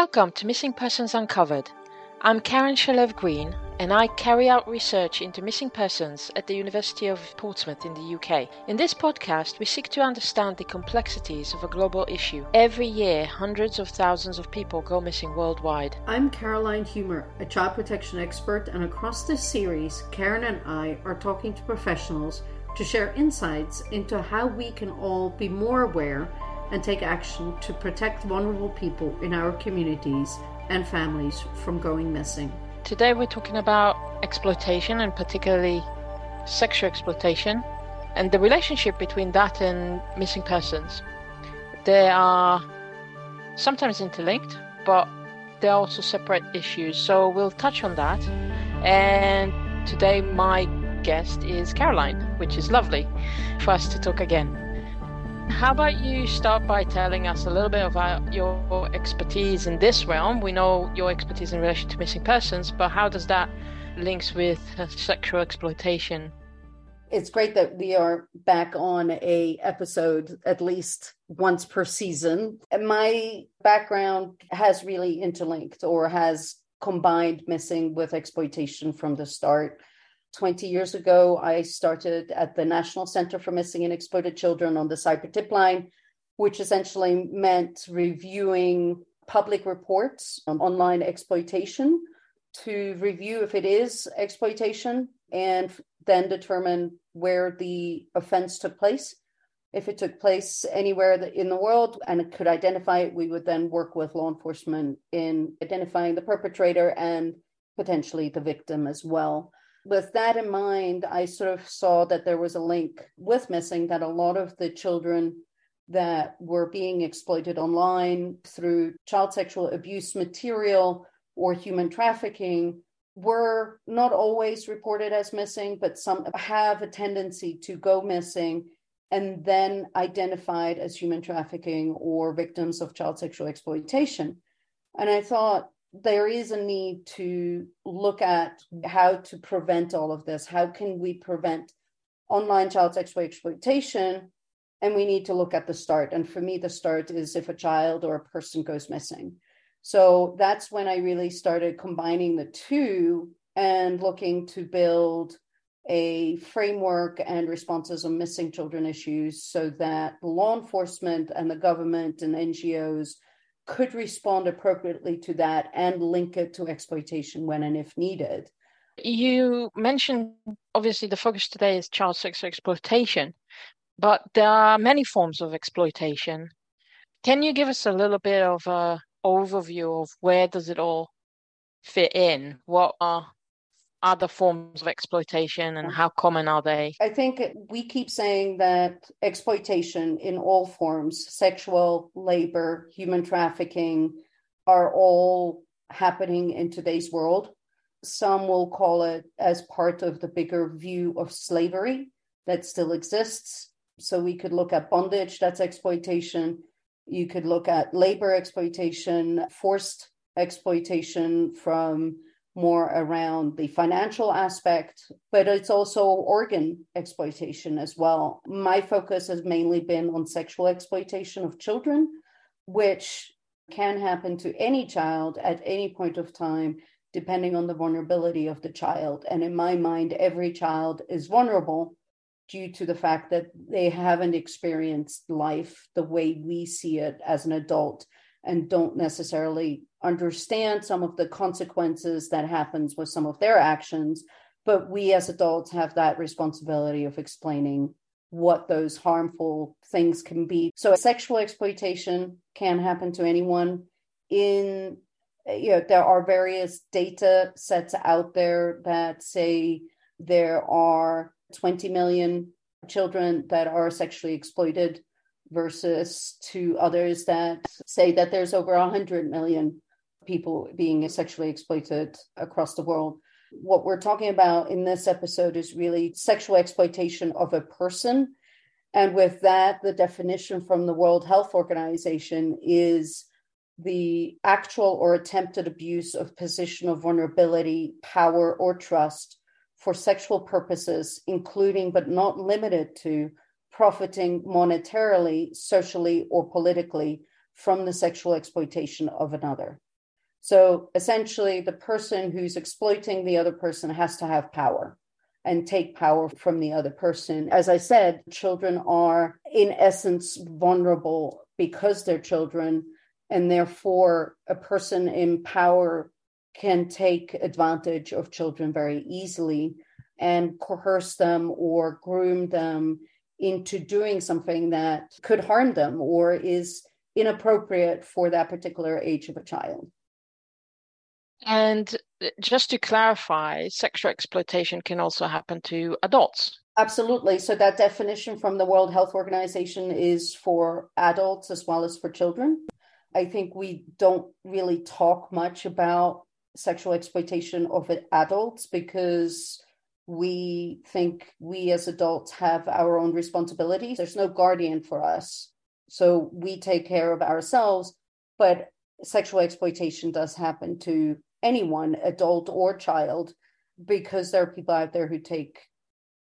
Welcome to Missing Persons Uncovered. I'm Karen Shalev Greene, and I carry out research into missing persons at the University of Portsmouth in the UK. In this podcast, we seek to understand the complexities of a global issue. Every year, hundreds of thousands of people go missing worldwide. I'm Caroline Humer, a child protection expert, and across this series, Karen and I are talking to professionals to share insights into how we can all be more aware and take action to protect vulnerable people in our communities and families from going missing. Today, we're talking about exploitation and particularly sexual exploitation and the relationship between that and missing persons. They are sometimes interlinked, but they're also separate issues. So we'll touch on that. And today, my guest is Caroline, which is lovely for us to talk again. How about you start by telling us a little bit about your expertise in this realm? We know your expertise in relation to missing persons, but how does that links with sexual exploitation? It's great that we are back on a episode at least once per season. My background has really interlinked or has combined missing with exploitation from the start. 20 years ago, I started at the National Center for Missing and Exploited Children on the cyber tip line, which essentially meant reviewing public reports on online exploitation to review if it is exploitation and then determine where the offense took place. If it took place anywhere in the world and could identify it, we would then work with law enforcement in identifying the perpetrator and potentially the victim as well with that in mind, I sort of saw that there was a link with missing that a lot of the children that were being exploited online through child sexual abuse material or human trafficking were not always reported as missing, but some have a tendency to go missing and then identified as human trafficking or victims of child sexual exploitation. And I thought, there is a need to look at how to prevent all of this. How can we prevent online child sexual exploitation? And we need to look at the start. And for me, the start is if a child or a person goes missing. So that's when I really started combining the two and looking to build a framework and responses on missing children issues so that law enforcement and the government and NGOs could respond appropriately to that and link it to exploitation when and if needed. You mentioned obviously the focus today is child sex exploitation, but there are many forms of exploitation. Can you give us a little bit of a overview of where does it all fit in? What are other forms of exploitation and how common are they? I think we keep saying that exploitation in all forms, sexual, labor, human trafficking, are all happening in today's world. Some will call it as part of the bigger view of slavery that still exists. So we could look at bondage, that's exploitation. You could look at labor exploitation, forced exploitation from more around the financial aspect, but it's also organ exploitation as well. My focus has mainly been on sexual exploitation of children, which can happen to any child at any point of time, depending on the vulnerability of the child. And in my mind, every child is vulnerable due to the fact that they haven't experienced life the way we see it as an adult and don't necessarily understand some of the consequences that happens with some of their actions but we as adults have that responsibility of explaining what those harmful things can be. So sexual exploitation can happen to anyone in you know there are various data sets out there that say there are 20 million children that are sexually exploited versus to others that say that there's over 100 million people being sexually exploited across the world. What we're talking about in this episode is really sexual exploitation of a person. And with that, the definition from the World Health Organization is the actual or attempted abuse of position of vulnerability, power, or trust for sexual purposes, including but not limited to profiting monetarily, socially, or politically from the sexual exploitation of another. So essentially, the person who's exploiting the other person has to have power and take power from the other person. As I said, children are, in essence, vulnerable because they're children, and therefore, a person in power can take advantage of children very easily and coerce them or groom them into doing something that could harm them or is inappropriate for that particular age of a child. And just to clarify, sexual exploitation can also happen to adults. Absolutely. So, that definition from the World Health Organization is for adults as well as for children. I think we don't really talk much about sexual exploitation of adults because we think we as adults have our own responsibilities. There's no guardian for us. So we take care of ourselves. But sexual exploitation does happen to anyone, adult or child, because there are people out there who take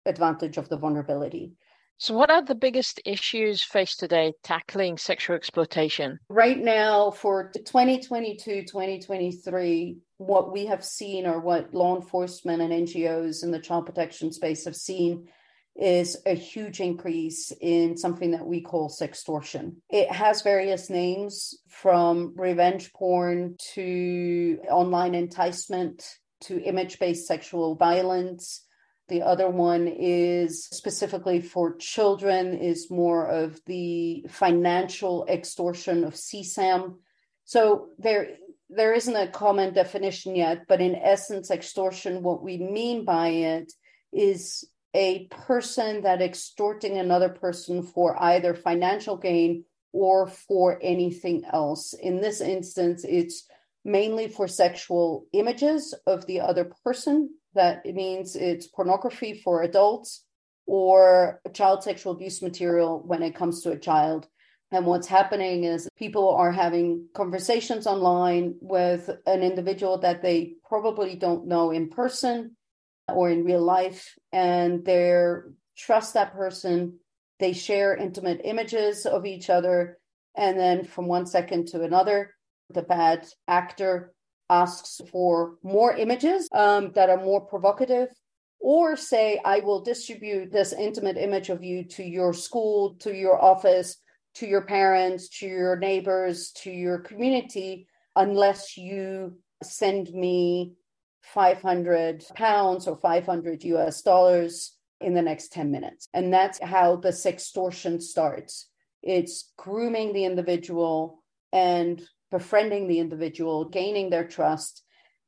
advantage of the vulnerability. So, what are the biggest issues faced today tackling sexual exploitation? Right now, for 2022 2023, what we have seen, or what law enforcement and NGOs in the child protection space have seen, is a huge increase in something that we call sextortion. It has various names from revenge porn to online enticement to image based sexual violence the other one is specifically for children, is more of the financial extortion of CSAM. So there, there isn't a common definition yet, but in essence, extortion, what we mean by it is a person that extorting another person for either financial gain or for anything else. In this instance, it's mainly for sexual images of the other person that means it's pornography for adults or child sexual abuse material when it comes to a child. And what's happening is people are having conversations online with an individual that they probably don't know in person or in real life, and they trust that person. They share intimate images of each other. And then from one second to another, the bad actor asks for more images um, that are more provocative or say i will distribute this intimate image of you to your school to your office to your parents to your neighbors to your community unless you send me 500 pounds or 500 us dollars in the next 10 minutes and that's how the sextortion starts it's grooming the individual and befriending the individual, gaining their trust,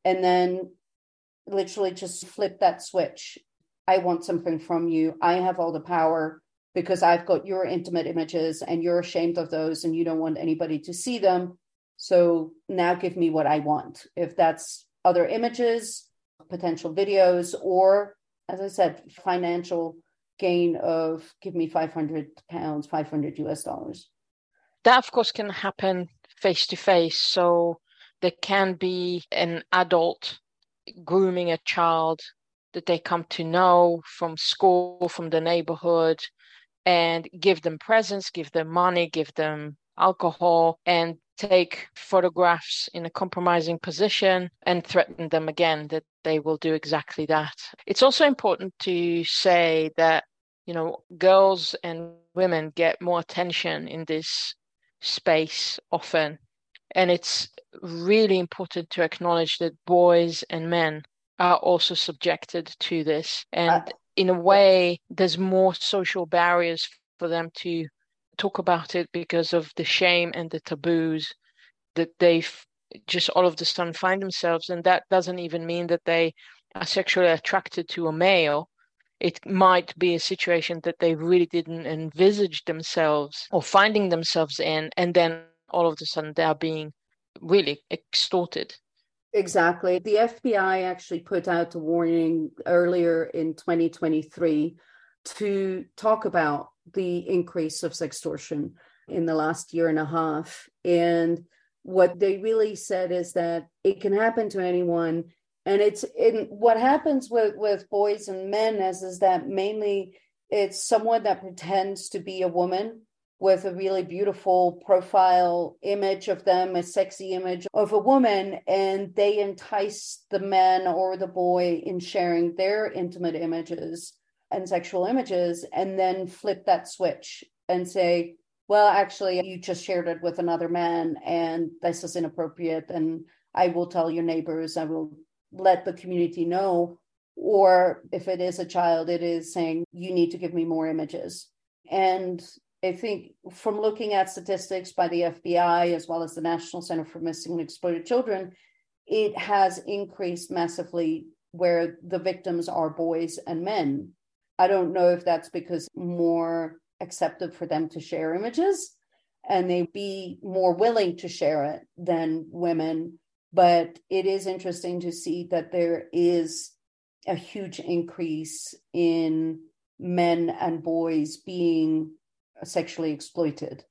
and then literally just flip that switch. I want something from you. I have all the power because I've got your intimate images and you're ashamed of those and you don't want anybody to see them. So now give me what I want. If that's other images, potential videos, or as I said, financial gain of give me 500 pounds, 500 US dollars. That, of course, can happen face to face. So there can be an adult grooming a child that they come to know from school, from the neighborhood, and give them presents, give them money, give them alcohol, and take photographs in a compromising position and threaten them again that they will do exactly that. It's also important to say that, you know, girls and women get more attention in this space often. And it's really important to acknowledge that boys and men are also subjected to this. And uh, in a way, there's more social barriers for them to talk about it because of the shame and the taboos that they've just all of the sudden find themselves. And that doesn't even mean that they are sexually attracted to a male it might be a situation that they really didn't envisage themselves or finding themselves in and then all of a sudden they're being really extorted exactly. The fbi actually put out a warning earlier in 2023 to talk about the increase of sextortion in the last year and a half. And what they really said is that it can happen to anyone. And it's in what happens with with boys and men is is that mainly it's someone that pretends to be a woman with a really beautiful profile image of them, a sexy image of a woman, and they entice the man or the boy in sharing their intimate images and sexual images, and then flip that switch and say, well, actually, you just shared it with another man, and this is inappropriate, and I will tell your neighbors, I will let the community know. Or if it is a child, it is saying, you need to give me more images. And I think from looking at statistics by the FBI as well as the National Center for Missing and Exploited Children, it has increased massively where the victims are boys and men. I don't know if that's because more accepted for them to share images and they be more willing to share it than women. But it is interesting to see that there is a huge increase in men and boys being sexually exploited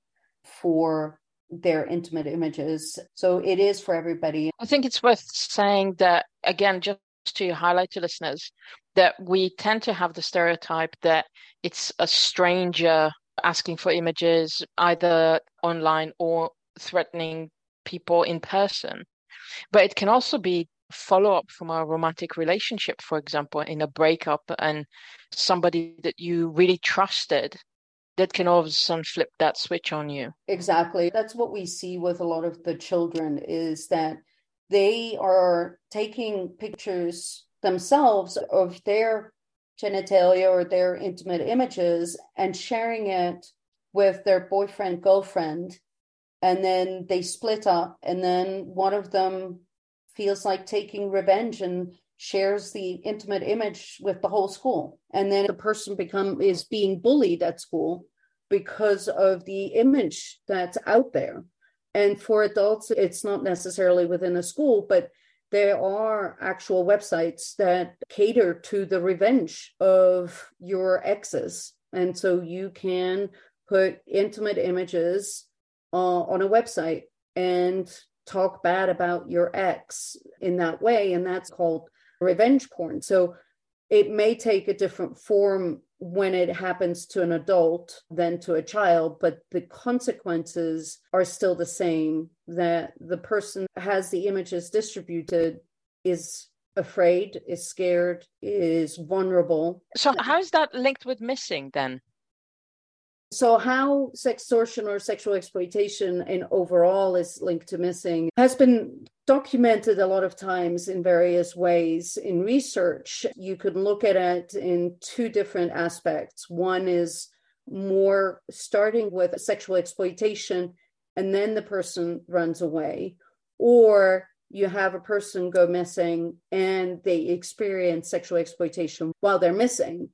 for their intimate images. So it is for everybody. I think it's worth saying that, again, just to highlight to listeners, that we tend to have the stereotype that it's a stranger asking for images either online or threatening people in person. But it can also be follow up from a romantic relationship, for example, in a breakup, and somebody that you really trusted that can all of a sudden flip that switch on you. Exactly. That's what we see with a lot of the children is that they are taking pictures themselves of their genitalia or their intimate images and sharing it with their boyfriend, girlfriend. And then they split up, and then one of them feels like taking revenge and shares the intimate image with the whole school. And then the person become is being bullied at school because of the image that's out there. And for adults it's not necessarily within a school but there are actual websites that cater to the revenge of your exes. And so you can put intimate images uh, on a website and talk bad about your ex in that way. And that's called revenge porn. So it may take a different form when it happens to an adult than to a child, but the consequences are still the same that the person has the images distributed is afraid, is scared, is vulnerable. So, how is that linked with missing then? So, how sextortion or sexual exploitation in overall is linked to missing has been documented a lot of times in various ways in research. You can look at it in two different aspects. One is more starting with sexual exploitation, and then the person runs away, or you have a person go missing and they experience sexual exploitation while they're missing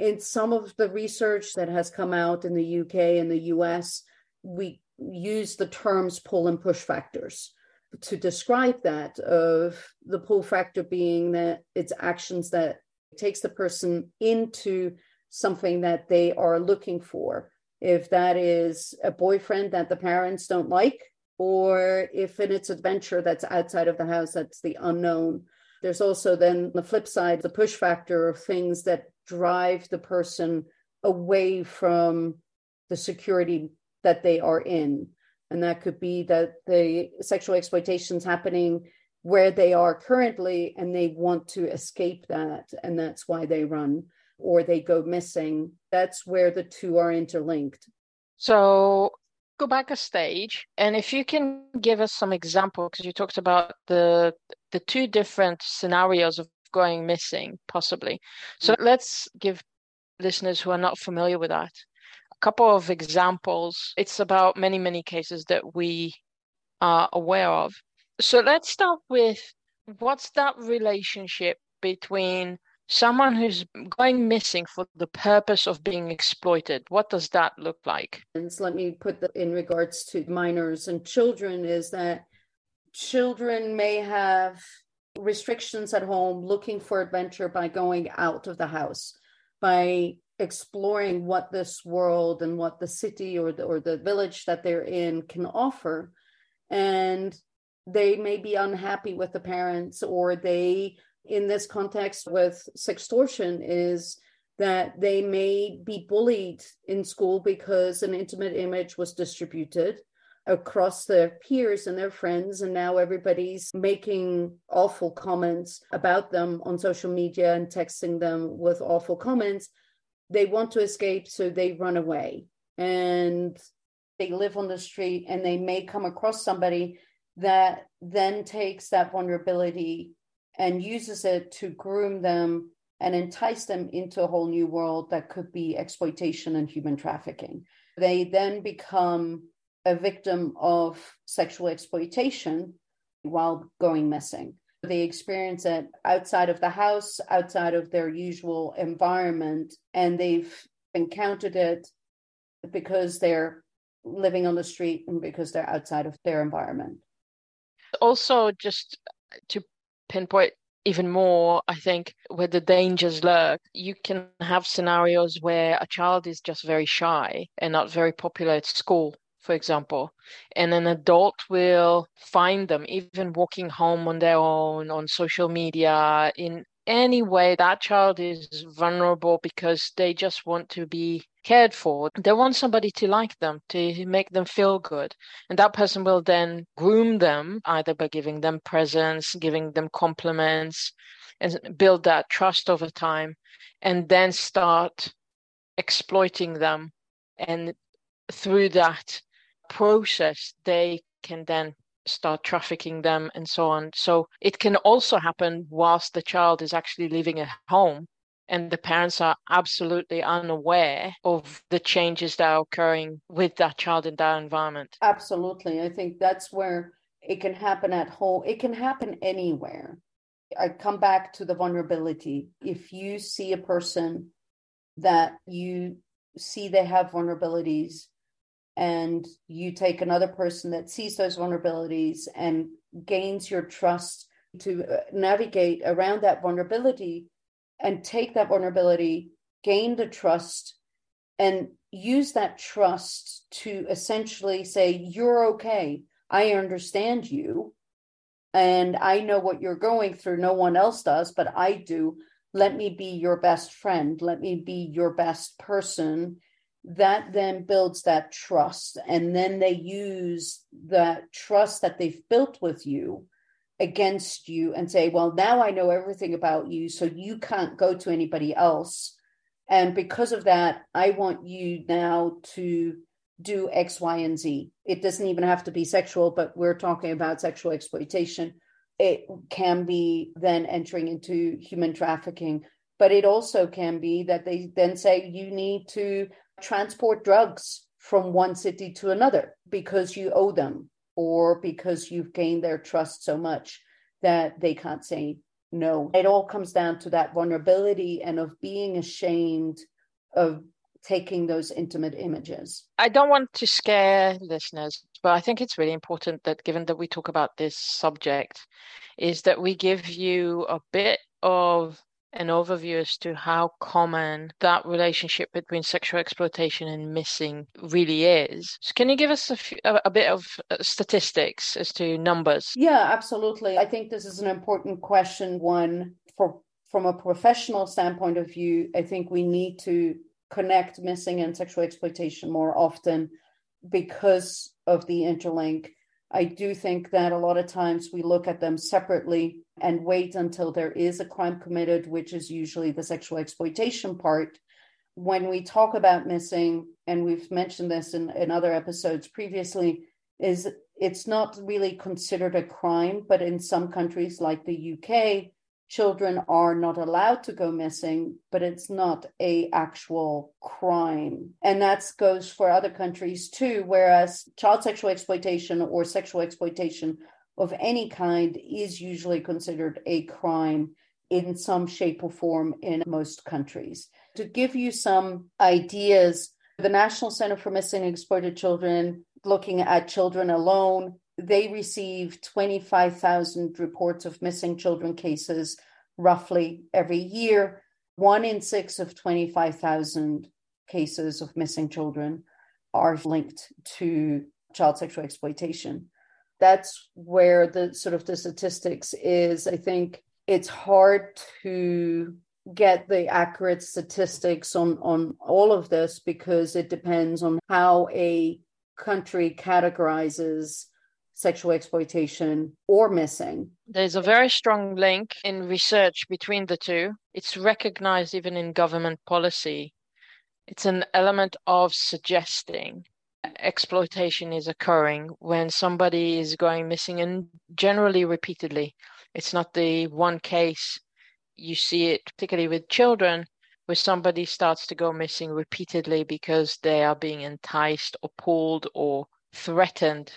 in some of the research that has come out in the UK and the US, we use the terms pull and push factors to describe that of the pull factor being that it's actions that takes the person into something that they are looking for. If that is a boyfriend that the parents don't like or if in it's adventure that's outside of the house that's the unknown. There's also then the flip side the push factor of things that drive the person away from the security that they are in. And that could be that the sexual exploitation is happening where they are currently and they want to escape that. And that's why they run or they go missing. That's where the two are interlinked. So go back a stage and if you can give us some example because you talked about the the two different scenarios of going missing, possibly. So mm. let's give listeners who are not familiar with that a couple of examples. It's about many, many cases that we are aware of. So let's start with what's that relationship between someone who's going missing for the purpose of being exploited what does that look like and so let me put that in regards to minors and children is that children may have restrictions at home, looking for adventure by going out of the house, by exploring what this world and what the city or the, or the village that they're in can offer. And they may be unhappy with the parents, or they, in this context with sextortion, is that they may be bullied in school because an intimate image was distributed across their peers and their friends and now everybody's making awful comments about them on social media and texting them with awful comments they want to escape so they run away and they live on the street and they may come across somebody that then takes that vulnerability and uses it to groom them and entice them into a whole new world that could be exploitation and human trafficking. They then become a victim of sexual exploitation while going missing. They experience it outside of the house, outside of their usual environment, and they've encountered it because they're living on the street and because they're outside of their environment. Also, just to pinpoint even more, I think, where the dangers lurk, you can have scenarios where a child is just very shy and not very popular at school for example, and an adult will find them even walking home on their own on social media in any way that child is vulnerable because they just want to be cared for. They want somebody to like them, to make them feel good. And that person will then groom them either by giving them presents, giving them compliments, and build that trust over time, and then start exploiting them. And through that, process, they can then start trafficking them and so on. So it can also happen whilst the child is actually living at home and the parents are absolutely unaware of the changes that are occurring with that child in that environment. Absolutely. I think that's where it can happen at home. It can happen anywhere. I come back to the vulnerability. If you see a person that you see they have vulnerabilities and you take another person that sees those vulnerabilities and gains your trust to uh, navigate around that vulnerability and take that vulnerability, gain the trust, and use that trust to essentially say, You're okay. I understand you. And I know what you're going through. No one else does, but I do. Let me be your best friend. Let me be your best person that then builds that trust and then they use that trust that they've built with you against you and say well now i know everything about you so you can't go to anybody else. And because of that i want you now to do x y and z. It doesn't even have to be sexual but we're talking about sexual exploitation. It can be then entering into human trafficking but it also can be that they then say you need to transport drugs from one city to another because you owe them or because you've gained their trust so much that they can't say no. It all comes down to that vulnerability and of being ashamed of taking those intimate images. I don't want to scare listeners, but I think it's really important that given that we talk about this subject, is that we give you a bit of an overview as to how common that relationship between sexual exploitation and missing really is. So can you give us a, few, a, bit of uh, statistics as to numbers? Yeah, absolutely. I think this is an important question. One for from a professional standpoint of view, I think we need to connect missing and sexual exploitation more often because of the interlink. I do think that a lot of times we look at them separately and wait until there is a crime committed, which is usually the sexual exploitation part. When we talk about missing, and we've mentioned this in, in other episodes previously, is it's not really considered a crime, but in some countries like the UK, children are not allowed to go missing but it's not a actual crime and that goes for other countries too whereas child sexual exploitation or sexual exploitation of any kind is usually considered a crime in some shape or form in most countries. To give you some ideas, the National Center for Missing and Exploited Children, looking at children alone, they receive 25,000 reports of missing children cases roughly every year. One in six of 25,000 cases of missing children are linked to child sexual exploitation that's where the sort of the statistics is i think it's hard to get the accurate statistics on on all of this because it depends on how a country categorizes sexual exploitation or missing. There's a very strong link in research between the two. It's recognized even in government policy. It's an element of suggesting exploitation is occurring when somebody is going missing and generally repeatedly. It's not the one case you see it, particularly with children, where somebody starts to go missing repeatedly because they are being enticed or pulled or threatened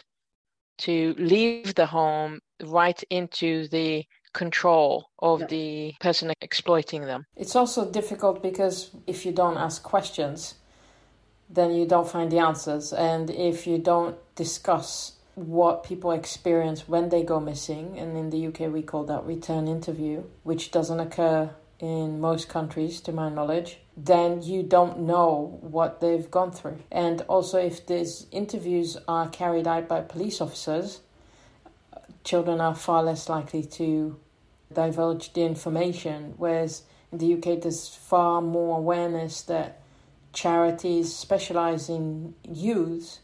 to leave the home right into the control of yeah. the person exploiting them. It's also difficult because if you don't ask questions, then you don't find the answers. And if you don't discuss what people experience when they go missing, and in the UK we call that return interview, which doesn't occur in most countries, to my knowledge, then you don't know what they've gone through. And also, if these interviews are carried out by police officers, children are far less likely to divulge the information. Whereas in the UK, there's far more awareness that charities specializing in youth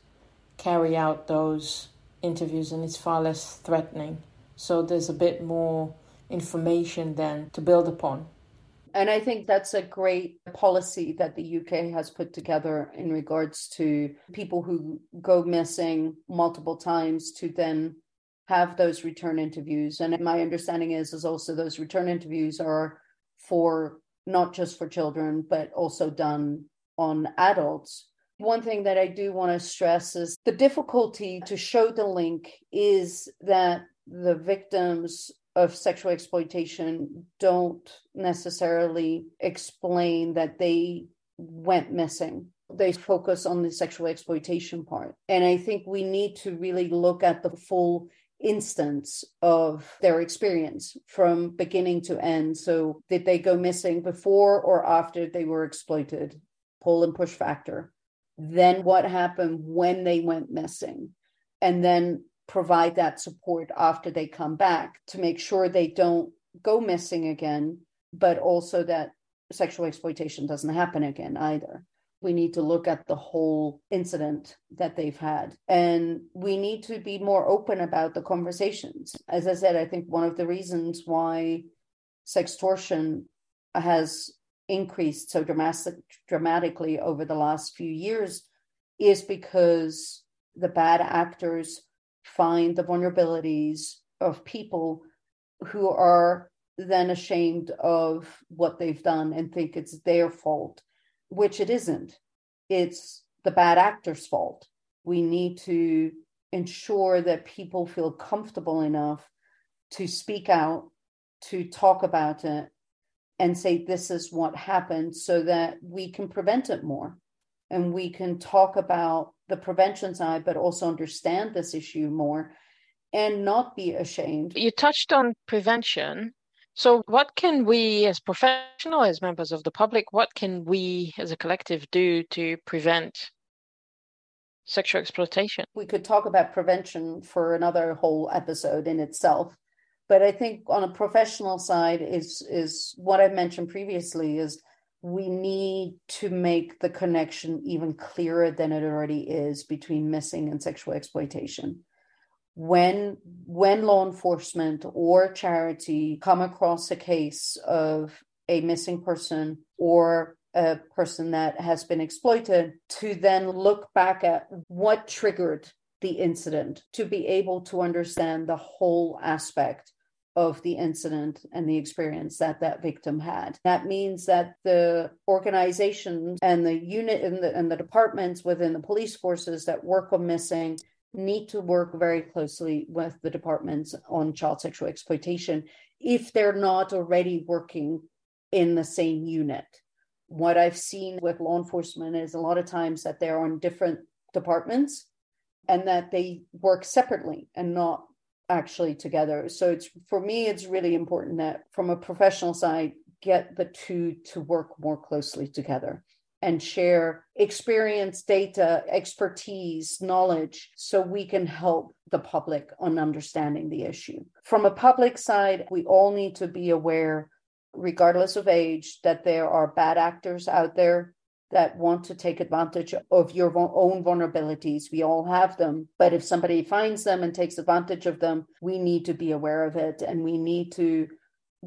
carry out those interviews and it's far less threatening. So there's a bit more information then to build upon. And I think that's a great policy that the UK has put together in regards to people who go missing multiple times to then have those return interviews. And my understanding is is also those return interviews are for not just for children, but also done on adults. One thing that I do want to stress is the difficulty to show the link is that the victims of sexual exploitation don't necessarily explain that they went missing. They focus on the sexual exploitation part. And I think we need to really look at the full instance of their experience from beginning to end. So, did they go missing before or after they were exploited? Pull and push factor. Then, what happened when they went missing? And then provide that support after they come back to make sure they don't go missing again, but also that sexual exploitation doesn't happen again either. We need to look at the whole incident that they've had. And we need to be more open about the conversations. As I said, I think one of the reasons why sextortion has increased so dramatic, dramatically over the last few years is because the bad actors find the vulnerabilities of people who are then ashamed of what they've done and think it's their fault, which it isn't. It's the bad actor's fault. We need to ensure that people feel comfortable enough to speak out, to talk about it, and say, This is what happened, so that we can prevent it more and we can talk about the prevention side, but also understand this issue more and not be ashamed. You touched on prevention. So, what can we as professionals, as members of the public, what can we as a collective do to prevent sexual exploitation? We could talk about prevention for another whole episode in itself. But I think on a professional side is is what I mentioned previously is we need to make the connection even clearer than it already is between missing and sexual exploitation. When when law enforcement or charity come across a case of a missing person or a person that has been exploited to then look back at what triggered the incident to be able to understand the whole aspect of the incident and the experience that that victim had. That means that the organizations and the unit and the, and the departments within the police forces that work on missing need to work very closely with the departments on child sexual exploitation if they're not already working in the same unit. What I've seen with law enforcement is a lot of times that they're on different departments and that they work separately and not actually together. So it's for me, it's really important that from a professional side, get the two to work more closely together and share experience, data, expertise, knowledge, so we can help the public on understanding the issue. From a public side, we all need to be aware regardless of age, that there are bad actors out there that want to take advantage of your own vulnerabilities. We all have them. But if somebody finds them and takes advantage of them, we need to be aware of it and we need to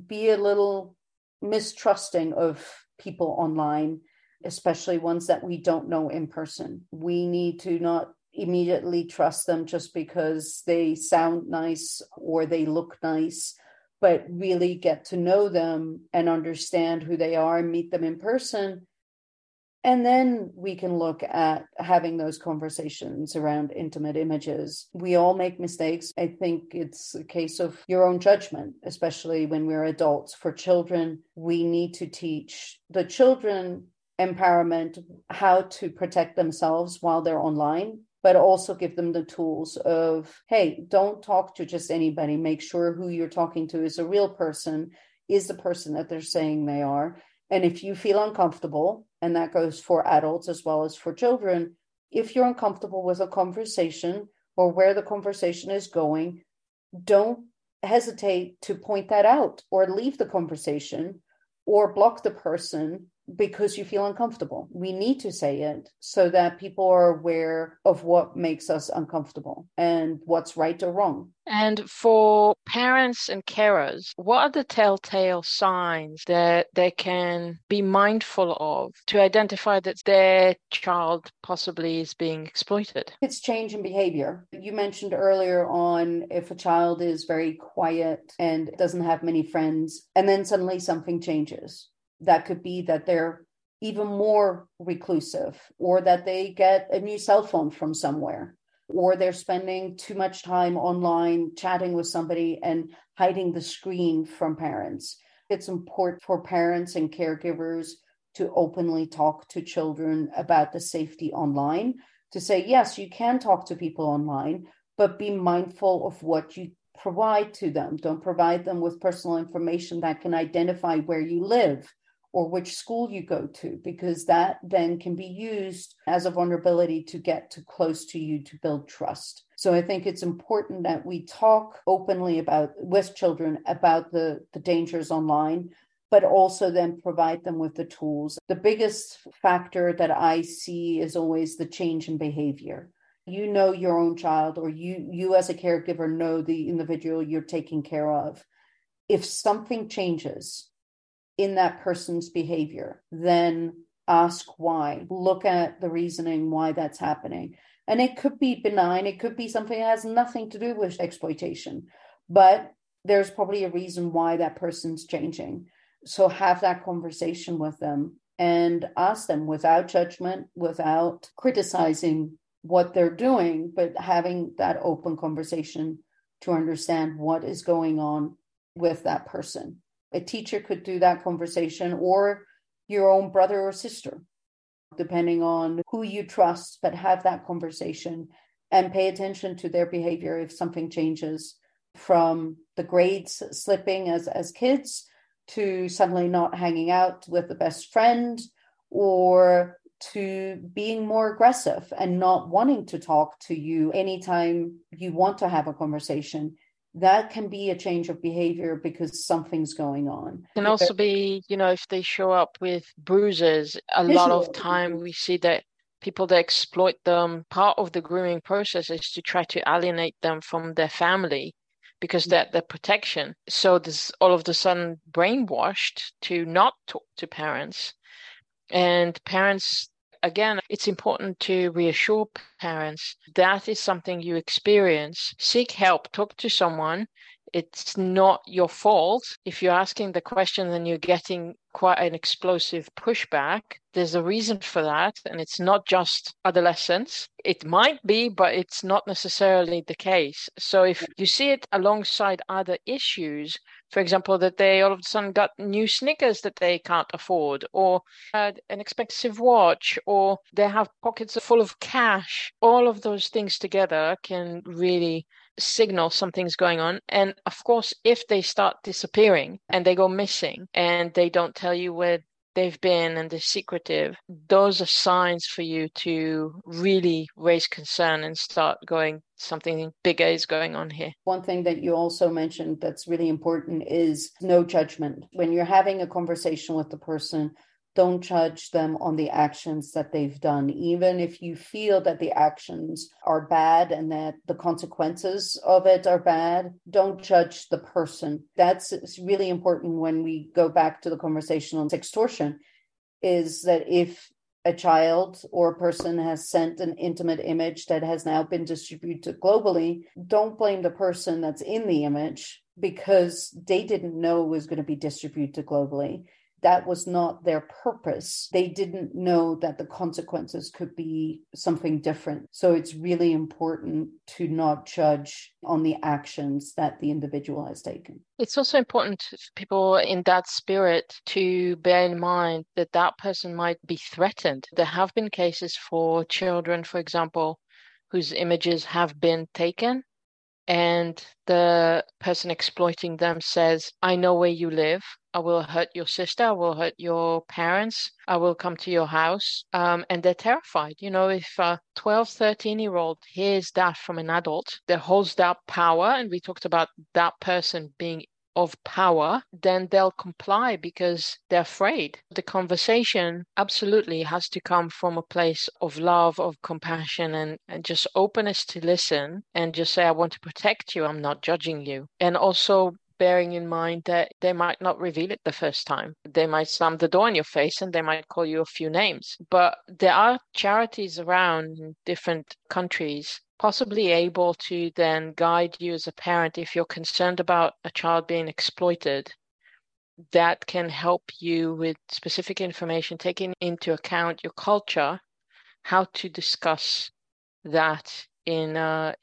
be a little mistrusting of people online, especially ones that we don't know in person. We need to not immediately trust them just because they sound nice or they look nice but really get to know them and understand who they are and meet them in person and then we can look at having those conversations around intimate images. We all make mistakes. I think it's a case of your own judgment, especially when we're adults. For children, we need to teach the children empowerment, how to protect themselves while they're online, but also give them the tools of, hey, don't talk to just anybody. Make sure who you're talking to is a real person, is the person that they're saying they are. And if you feel uncomfortable, and that goes for adults as well as for children, if you're uncomfortable with a conversation or where the conversation is going, don't hesitate to point that out or leave the conversation or block the person because you feel uncomfortable. We need to say it so that people are aware of what makes us uncomfortable and what's right or wrong. And for parents and carers, what are the telltale signs that they can be mindful of to identify that their child possibly is being exploited? It's change in behavior. You mentioned earlier on if a child is very quiet and doesn't have many friends, and then suddenly something changes that could be that they're even more reclusive or that they get a new cell phone from somewhere or they're spending too much time online chatting with somebody and hiding the screen from parents. It's important for parents and caregivers to openly talk to children about the safety online, to say, yes, you can talk to people online, but be mindful of what you provide to them. Don't provide them with personal information that can identify where you live or which school you go to, because that then can be used as a vulnerability to get to close to you to build trust. So I think it's important that we talk openly about with children about the, the dangers online, but also then provide them with the tools. The biggest factor that I see is always the change in behavior you know your own child or you you as a caregiver know the individual you're taking care of if something changes in that person's behavior, then ask why. Look at the reasoning why that's happening. And it could be benign, it could be something that has nothing to do with exploitation, but there's probably a reason why that person's changing. So have that conversation with them and ask them without judgment, without criticizing what they're doing, but having that open conversation to understand what is going on with that person a teacher could do that conversation or your own brother or sister depending on who you trust but have that conversation and pay attention to their behavior if something changes from the grades slipping as as kids to suddenly not hanging out with the best friend or to being more aggressive and not wanting to talk to you anytime you want to have a conversation that can be a change of behavior because something's going on. It Can also be, you know, if they show up with bruises, a Visual. lot of time we see that people that exploit them, part of the grooming process is to try to alienate them from their family because mm. they're their protection. So this all of a sudden brainwashed to not talk to parents. And parents again, it's important to reassure parents that is something you experience. Seek help, talk to someone. It's not your fault. If you're asking the question and you're getting quite an explosive pushback, there's a reason for that. And it's not just adolescence. It might be, but it's not necessarily the case. So if you see it alongside other issues, for example, that they all of a sudden got new sneakers that they can't afford, or had an expensive watch, or they have pockets full of cash. All of those things together can really signal something's going on. And of course, if they start disappearing and they go missing and they don't tell you where they've been and they're secretive, those are signs for you to really raise concern and start going something bigger is going on here. One thing that you also mentioned that's really important is no judgment. When you're having a conversation with the person, don't judge them on the actions that they've done even if you feel that the actions are bad and that the consequences of it are bad don't judge the person that's really important when we go back to the conversation on extortion is that if a child or a person has sent an intimate image that has now been distributed globally don't blame the person that's in the image because they didn't know it was going to be distributed globally that was not their purpose. They didn't know that the consequences could be something different. So it's really important to not judge on the actions that the individual has taken. It's also important for people in that spirit to bear in mind that that person might be threatened. There have been cases for children, for example, whose images have been taken and the person exploiting them says, I know where you live. I will hurt your sister. I will hurt your parents. I will come to your house. Um, and they're terrified. You know, if a 12, 13 year old hears that from an adult that holds that power, and we talked about that person being of power, then they'll comply because they're afraid. The conversation absolutely has to come from a place of love, of compassion, and, and just openness to listen and just say, I want to protect you. I'm not judging you. And also bearing in mind that they might not reveal it the first time. They might slam the door in your face and they might call you a few names. But there are charities around different countries possibly able to then guide you as a parent if you're concerned about a child being exploited that can help you with specific information taking into account your culture how to discuss that in a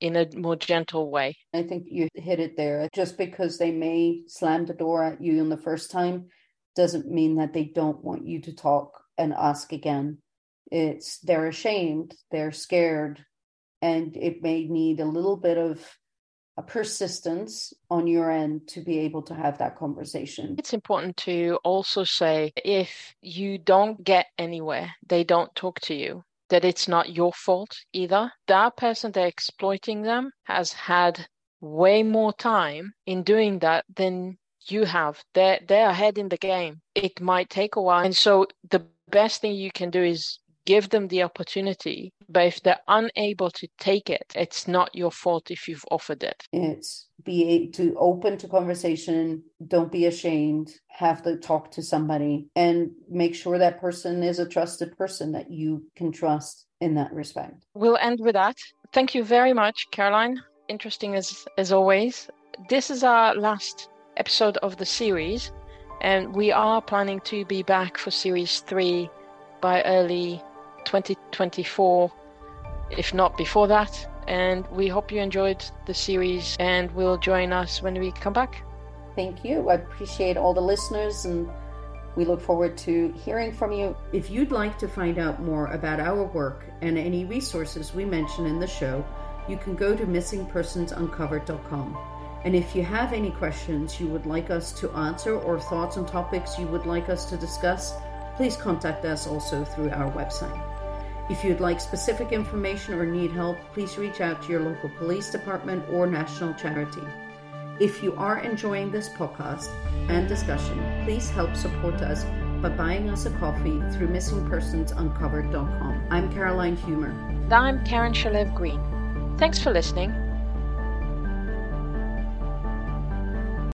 in a more gentle way. I think you hit it there. Just because they may slam the door at you in the first time doesn't mean that they don't want you to talk and ask again. It's they're ashamed they're scared and it may need a little bit of a persistence on your end to be able to have that conversation. It's important to also say if you don't get anywhere, they don't talk to you, that it's not your fault either. That person they're exploiting them has had way more time in doing that than you have. They're they're ahead in the game. It might take a while. And so the best thing you can do is give them the opportunity. But if they're unable to take it, it's not your fault if you've offered it. It's be to open to conversation. Don't be ashamed. Have to talk to somebody and make sure that person is a trusted person that you can trust in that respect. We'll end with that. Thank you very much, Caroline. Interesting as as always. This is our last episode of the series, and we are planning to be back for series three by early 2024, if not before that. And we hope you enjoyed the series and will join us when we come back. Thank you. I appreciate all the listeners and we look forward to hearing from you. If you'd like to find out more about our work and any resources we mention in the show, you can go to missingpersonsuncovered.com. And if you have any questions you would like us to answer or thoughts on topics you would like us to discuss, please contact us also through our website. If you'd like specific information or need help, please reach out to your local police department or national charity. If you are enjoying this podcast and discussion, please help support us by buying us a coffee through missingpersonsuncovered.com. I'm Caroline Humer. And I'm Karen Shalev Greene. Thanks for listening